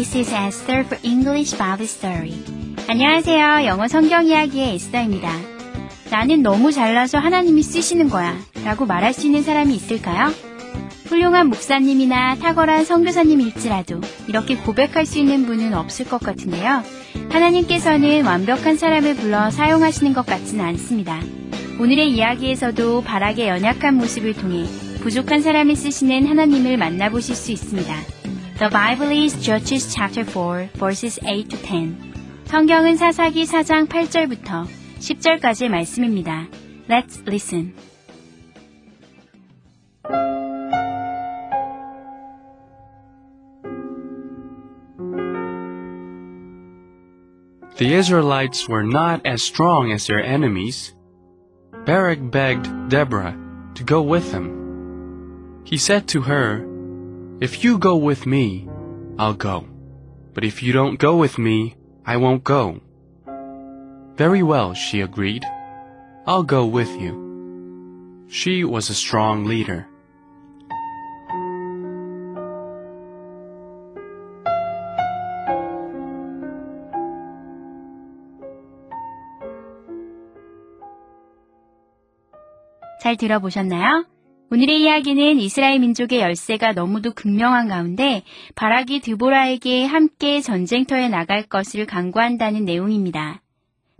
This is Esther for English Bible Story. 안녕하세요. 영어 성경 이야기의 에스더입니다. 나는 너무 잘나서 하나님이 쓰시는 거야. 라고 말할 수 있는 사람이 있을까요? 훌륭한 목사님이나 탁월한 선교사님일지라도 이렇게 고백할 수 있는 분은 없을 것 같은데요. 하나님께서는 완벽한 사람을 불러 사용하시는 것 같지는 않습니다. 오늘의 이야기에서도 바락의 연약한 모습을 통해 부족한 사람을 쓰시는 하나님을 만나보실 수 있습니다. The Bible is Judges chapter 4 verses 8 to 10. 성경은 사사기 4장 8절부터 10절까지의 말씀입니다. Let's listen. The Israelites were not as strong as their enemies. Barak begged Deborah to go with him. He said to her, If you go with me, I'll go. But if you don't go with me, I won't go. Very well, she agreed. I'll go with you. She was a strong leader. 잘 들어보셨나요? 오늘의 이야기는 이스라엘 민족의 열세가 너무도 극명한 가운데 바락이 드보라에게 함께 전쟁터에 나갈 것을 강구한다는 내용입니다.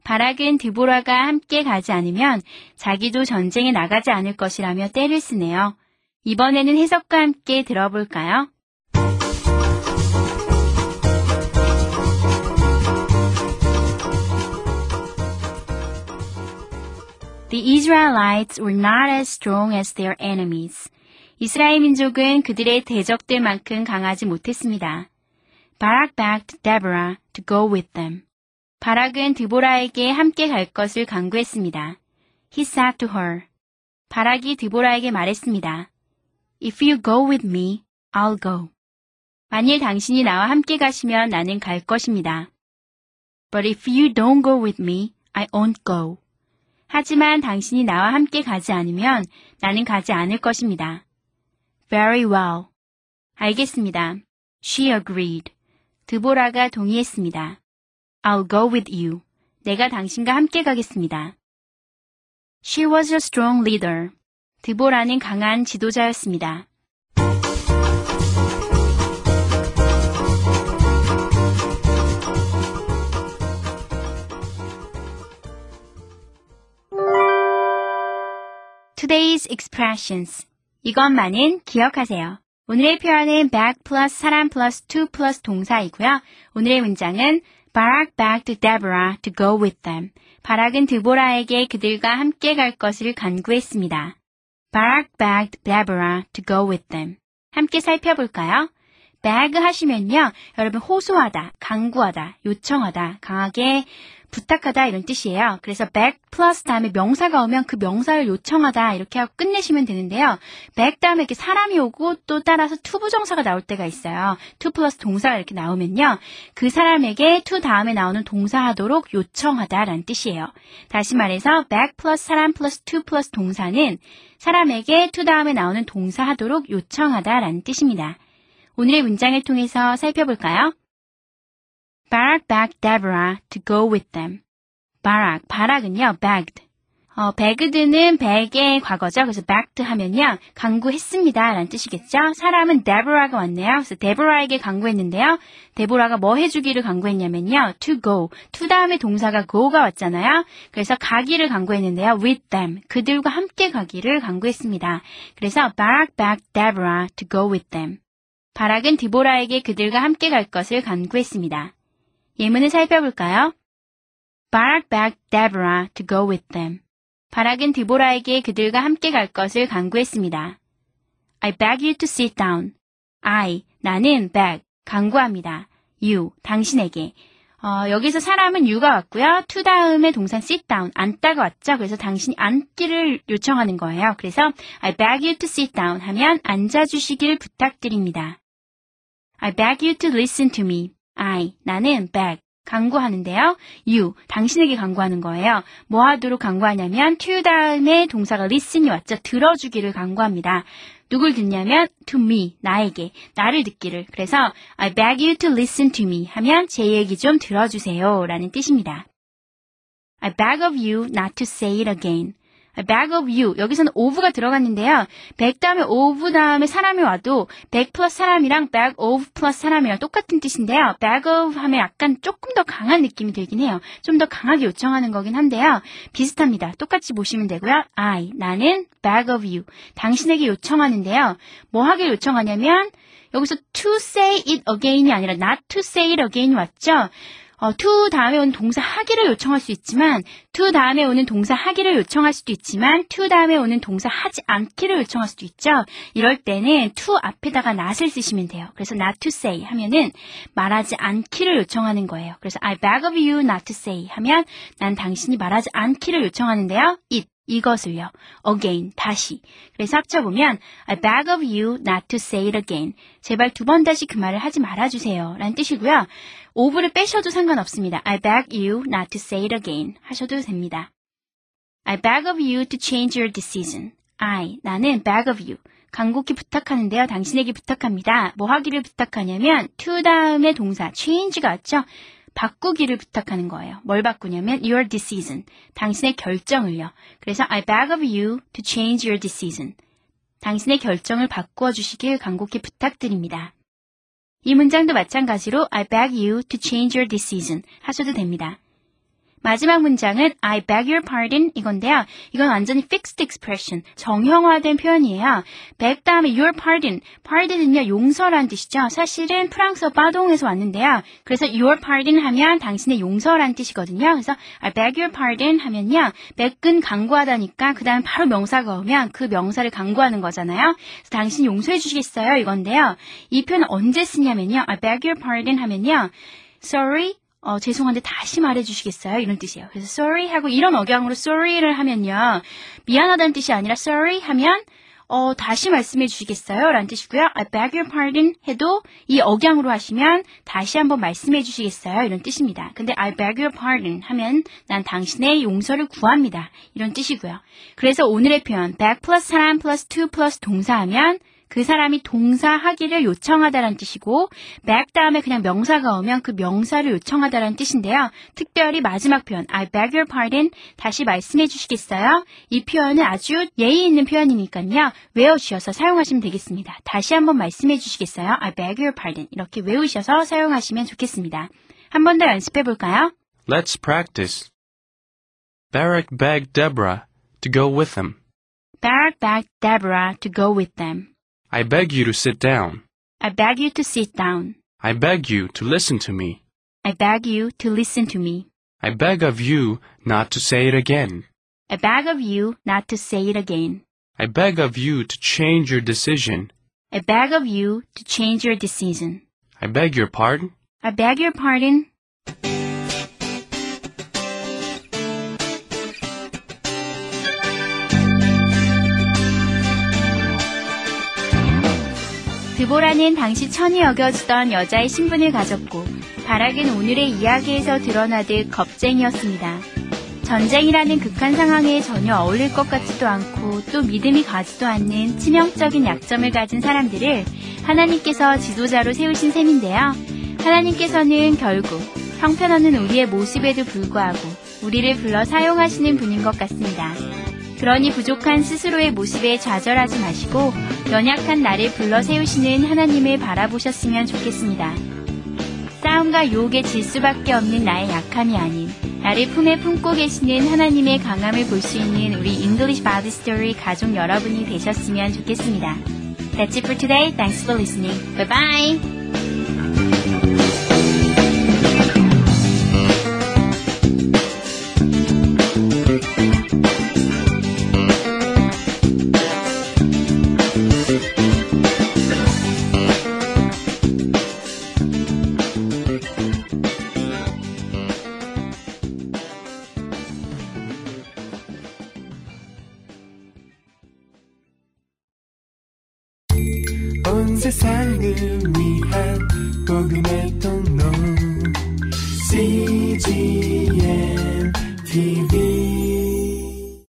바락은 드보라가 함께 가지 않으면 자기도 전쟁에 나가지 않을 것이라며 때를 쓰네요. 이번에는 해석과 함께 들어볼까요? The Israelites were not as strong as their enemies. 이스라엘 민족은 그들의 대적들만큼 강하지 못했습니다. 바락 begged Deborah to go with them. 바락은 드보라에게 함께 갈 것을 강구했습니다. He said to her. 바락이 드보라에게 말했습니다. If you go with me, I'll go. 만일 당신이 나와 함께 가시면 나는 갈 것입니다. But if you don't go with me, I won't go. 하지만 당신이 나와 함께 가지 않으면 나는 가지 않을 것입니다. Very well. 알겠습니다. She agreed. 드보라가 동의했습니다. I'll go with you. 내가 당신과 함께 가겠습니다. She was a strong leader. 드보라는 강한 지도자였습니다. Expressions. 이것만은 기억하세요. 오늘의 표현은 back 플러스 사람 플러스 to 플러스 동사이고요. 오늘의 문장은 Barak begged Deborah to go with them. 바락은 드보라에게 그들과 함께 갈 것을 간구했습니다. Barak begged Deborah to go with them. 함께 살펴볼까요? beg 하시면요. 여러분 호소하다, 강구하다, 요청하다, 강하게 부탁하다 이런 뜻이에요. 그래서 beg 플러스 다음에 명사가 오면 그 명사를 요청하다 이렇게 하고 끝내시면 되는데요. beg 다음에 이렇게 사람이 오고 또 따라서 to 부정사가 나올 때가 있어요. to 플러스 동사가 이렇게 나오면요. 그 사람에게 to 다음에 나오는 동사 하도록 요청하다라는 뜻이에요. 다시 말해서 beg 플러스 사람 플러스 to 플러스 동사는 사람에게 to 다음에 나오는 동사 하도록 요청하다라는 뜻입니다. 오늘의 문장을 통해서 살펴볼까요? Barak begged Deborah to go with them. Barak, 바락은요, begged. 어, begged는 beg의 과거죠. 그래서 begged 하면요, 강구했습니다. 라는 뜻이겠죠. 사람은 Deborah가 왔네요. 그래서 Deborah에게 강구했는데요. 데보라가 뭐 해주기를 강구했냐면요, to go. to 다음에 동사가 go가 왔잖아요. 그래서 가기를 강구했는데요, with them. 그들과 함께 가기를 강구했습니다. 그래서 Barak begged Deborah to go with them. 바락은 디보라에게 그들과 함께 갈 것을 간구했습니다. 예문을 살펴볼까요? Barak begged Deborah to go with them. 바락은 디보라에게 그들과 함께 갈 것을 간구했습니다. I beg you to sit down. I, 나는 beg, 강구합니다. you, 당신에게. 어, 여기서 사람은 you가 왔고요. to 다음에 동사 sit down, 앉다가 왔죠. 그래서 당신이 앉기를 요청하는 거예요. 그래서 I beg you to sit down 하면 앉아주시길 부탁드립니다. I beg you to listen to me. I, 나는 beg, 강구하는데요. you, 당신에게 강구하는 거예요. 뭐 하도록 강구하냐면 to 다음에 동사가 listen이 왔죠. 들어주기를 강구합니다. 누굴 듣냐면 to me, 나에게, 나를 듣기를. 그래서 I beg you to listen to me 하면 제 얘기 좀 들어주세요 라는 뜻입니다. I beg of you not to say it again. I beg of you. 여기서는 of가 들어갔는데요. beg 다음에 of 다음에 사람이 와도 beg 플러스 사람이랑 beg of 플러스 사람이랑 똑같은 뜻인데요. beg of 하면 약간 조금 더 강한 느낌이 들긴 해요. 좀 더 강하게 요청하는 거긴 한데요. 비슷합니다. 똑같이 보시면 되고요. I, 나는 beg of you. 당신에게 요청하는데요. 뭐 하길 요청하냐면 여기서 to say it again이 아니라 not to say it again이 왔죠. 어, to 다음에 오는 동사 하기를 요청할 수 있지만 to 다음에 오는 동사 하기를 요청할 수도 있지만 to 다음에 오는 동사 하지 않기를 요청할 수도 있죠. 이럴 때는 to 앞에다가 not을 쓰시면 돼요. 그래서 not to say 하면은 말하지 않기를 요청하는 거예요. 그래서 I beg of you not to say 하면 난 당신이 말하지 않기를 요청하는데요. it 이것을요. again, 다시. 그래서 합쳐보면 I beg of you not to say it again. 제발 두 번 다시 그 말을 하지 말아주세요. 라는 뜻이고요. of를 빼셔도 상관없습니다. I beg you not to say it again. 하셔도 됩니다. I beg of you to change your decision. I, 나는 beg of you. 간곡히 부탁하는데요. 당신에게 부탁합니다. 뭐 하기를 부탁하냐면 to 다음에 동사 change가 왔죠. 바꾸기를 부탁하는 거예요. 뭘 바꾸냐면 your decision. 당신의 결정을요. 그래서 I beg of you to change your decision. 당신의 결정을 바꾸어 주시길 간곡히 부탁드립니다. 이 문장도 마찬가지로 I beg you to change your decision 하셔도 됩니다. 마지막 문장은 I beg your pardon 이건데요. 이건 완전히 fixed expression, 정형화된 표현이에요. beg 다음에 your pardon, pardon은요 용서란 뜻이죠. 사실은 프랑스어 빠동에서 왔는데요. 그래서 your pardon 하면 당신의 용서란 뜻이거든요. 그래서 I beg your pardon 하면요. beg은 강구하다니까 그 다음에 바로 명사가 오면 그 명사를 강구하는 거잖아요. 그래서 당신이 용서해 주시겠어요? 이건데요. 이 표현 언제 쓰냐면요. I beg your pardon 하면요. sorry 어, 죄송한데 다시 말해주시겠어요? 이런 뜻이에요. 그래서 sorry 하고 이런 억양으로 sorry를 하면요. 미안하다는 뜻이 아니라 sorry 하면 어, 다시 말씀해 주시겠어요? 라는 뜻이고요. I beg your pardon 해도 이 억양으로 하시면 다시 한번 말씀해 주시겠어요? 이런 뜻입니다. 근데 I beg your pardon 하면 난 당신의 용서를 구합니다. 이런 뜻이고요. 그래서 오늘의 표현 beg 플러스 사람 플러스 to 플러스 동사하면 그 사람이 동사하기를 요청하다라는 뜻이고 beg 다음에 그냥 명사가 오면 그 명사를 요청하다라는 뜻인데요. 특별히 마지막 표현 I beg your pardon 다시 말씀해 주시겠어요? 이 표현은 아주 예의 있는 표현이니까요. 외워주셔서 사용하시면 되겠습니다. 다시 한번 말씀해 주시겠어요? I beg your pardon 이렇게 외우셔서 사용하시면 좋겠습니다. 한 번 더 연습해 볼까요? Let's practice. Barak begged Deborah to go with him. Barak begged Deborah to go with them. I beg you to sit down. I beg you to sit down. I beg you to listen to me. I beg you to listen to me. I beg of you not to say it again. I beg of you not to say it again. I beg of you to change your decision. I beg of you to change your decision. I beg your pardon. I beg your pardon. 드보라는 당시 천이 여겨지던 여자의 신분을 가졌고 바락은 오늘의 이야기에서 드러나듯 겁쟁이였습니다. 전쟁이라는 극한 상황에 전혀 어울릴 것 같지도 않고 또 믿음이 가지도 않는 치명적인 약점을 가진 사람들을 하나님께서 지도자로 세우신 셈인데요. 하나님께서는 결국 형편없는 우리의 모습에도 불구하고 우리를 불러 사용하시는 분인 것 같습니다. 그러니 부족한 스스로의 모습에 좌절하지 마시고 연약한 나를 불러 세우시는 하나님을 바라보셨으면 좋겠습니다. 싸움과 유혹에 질 수밖에 없는 나의 약함이 아닌 나를 품에 품고 계시는 하나님의 강함을 볼 수 있는 우리 English Bible Story 가족 여러분이 되셨으면 좋겠습니다. That's it for today. Thanks for listening. Bye bye.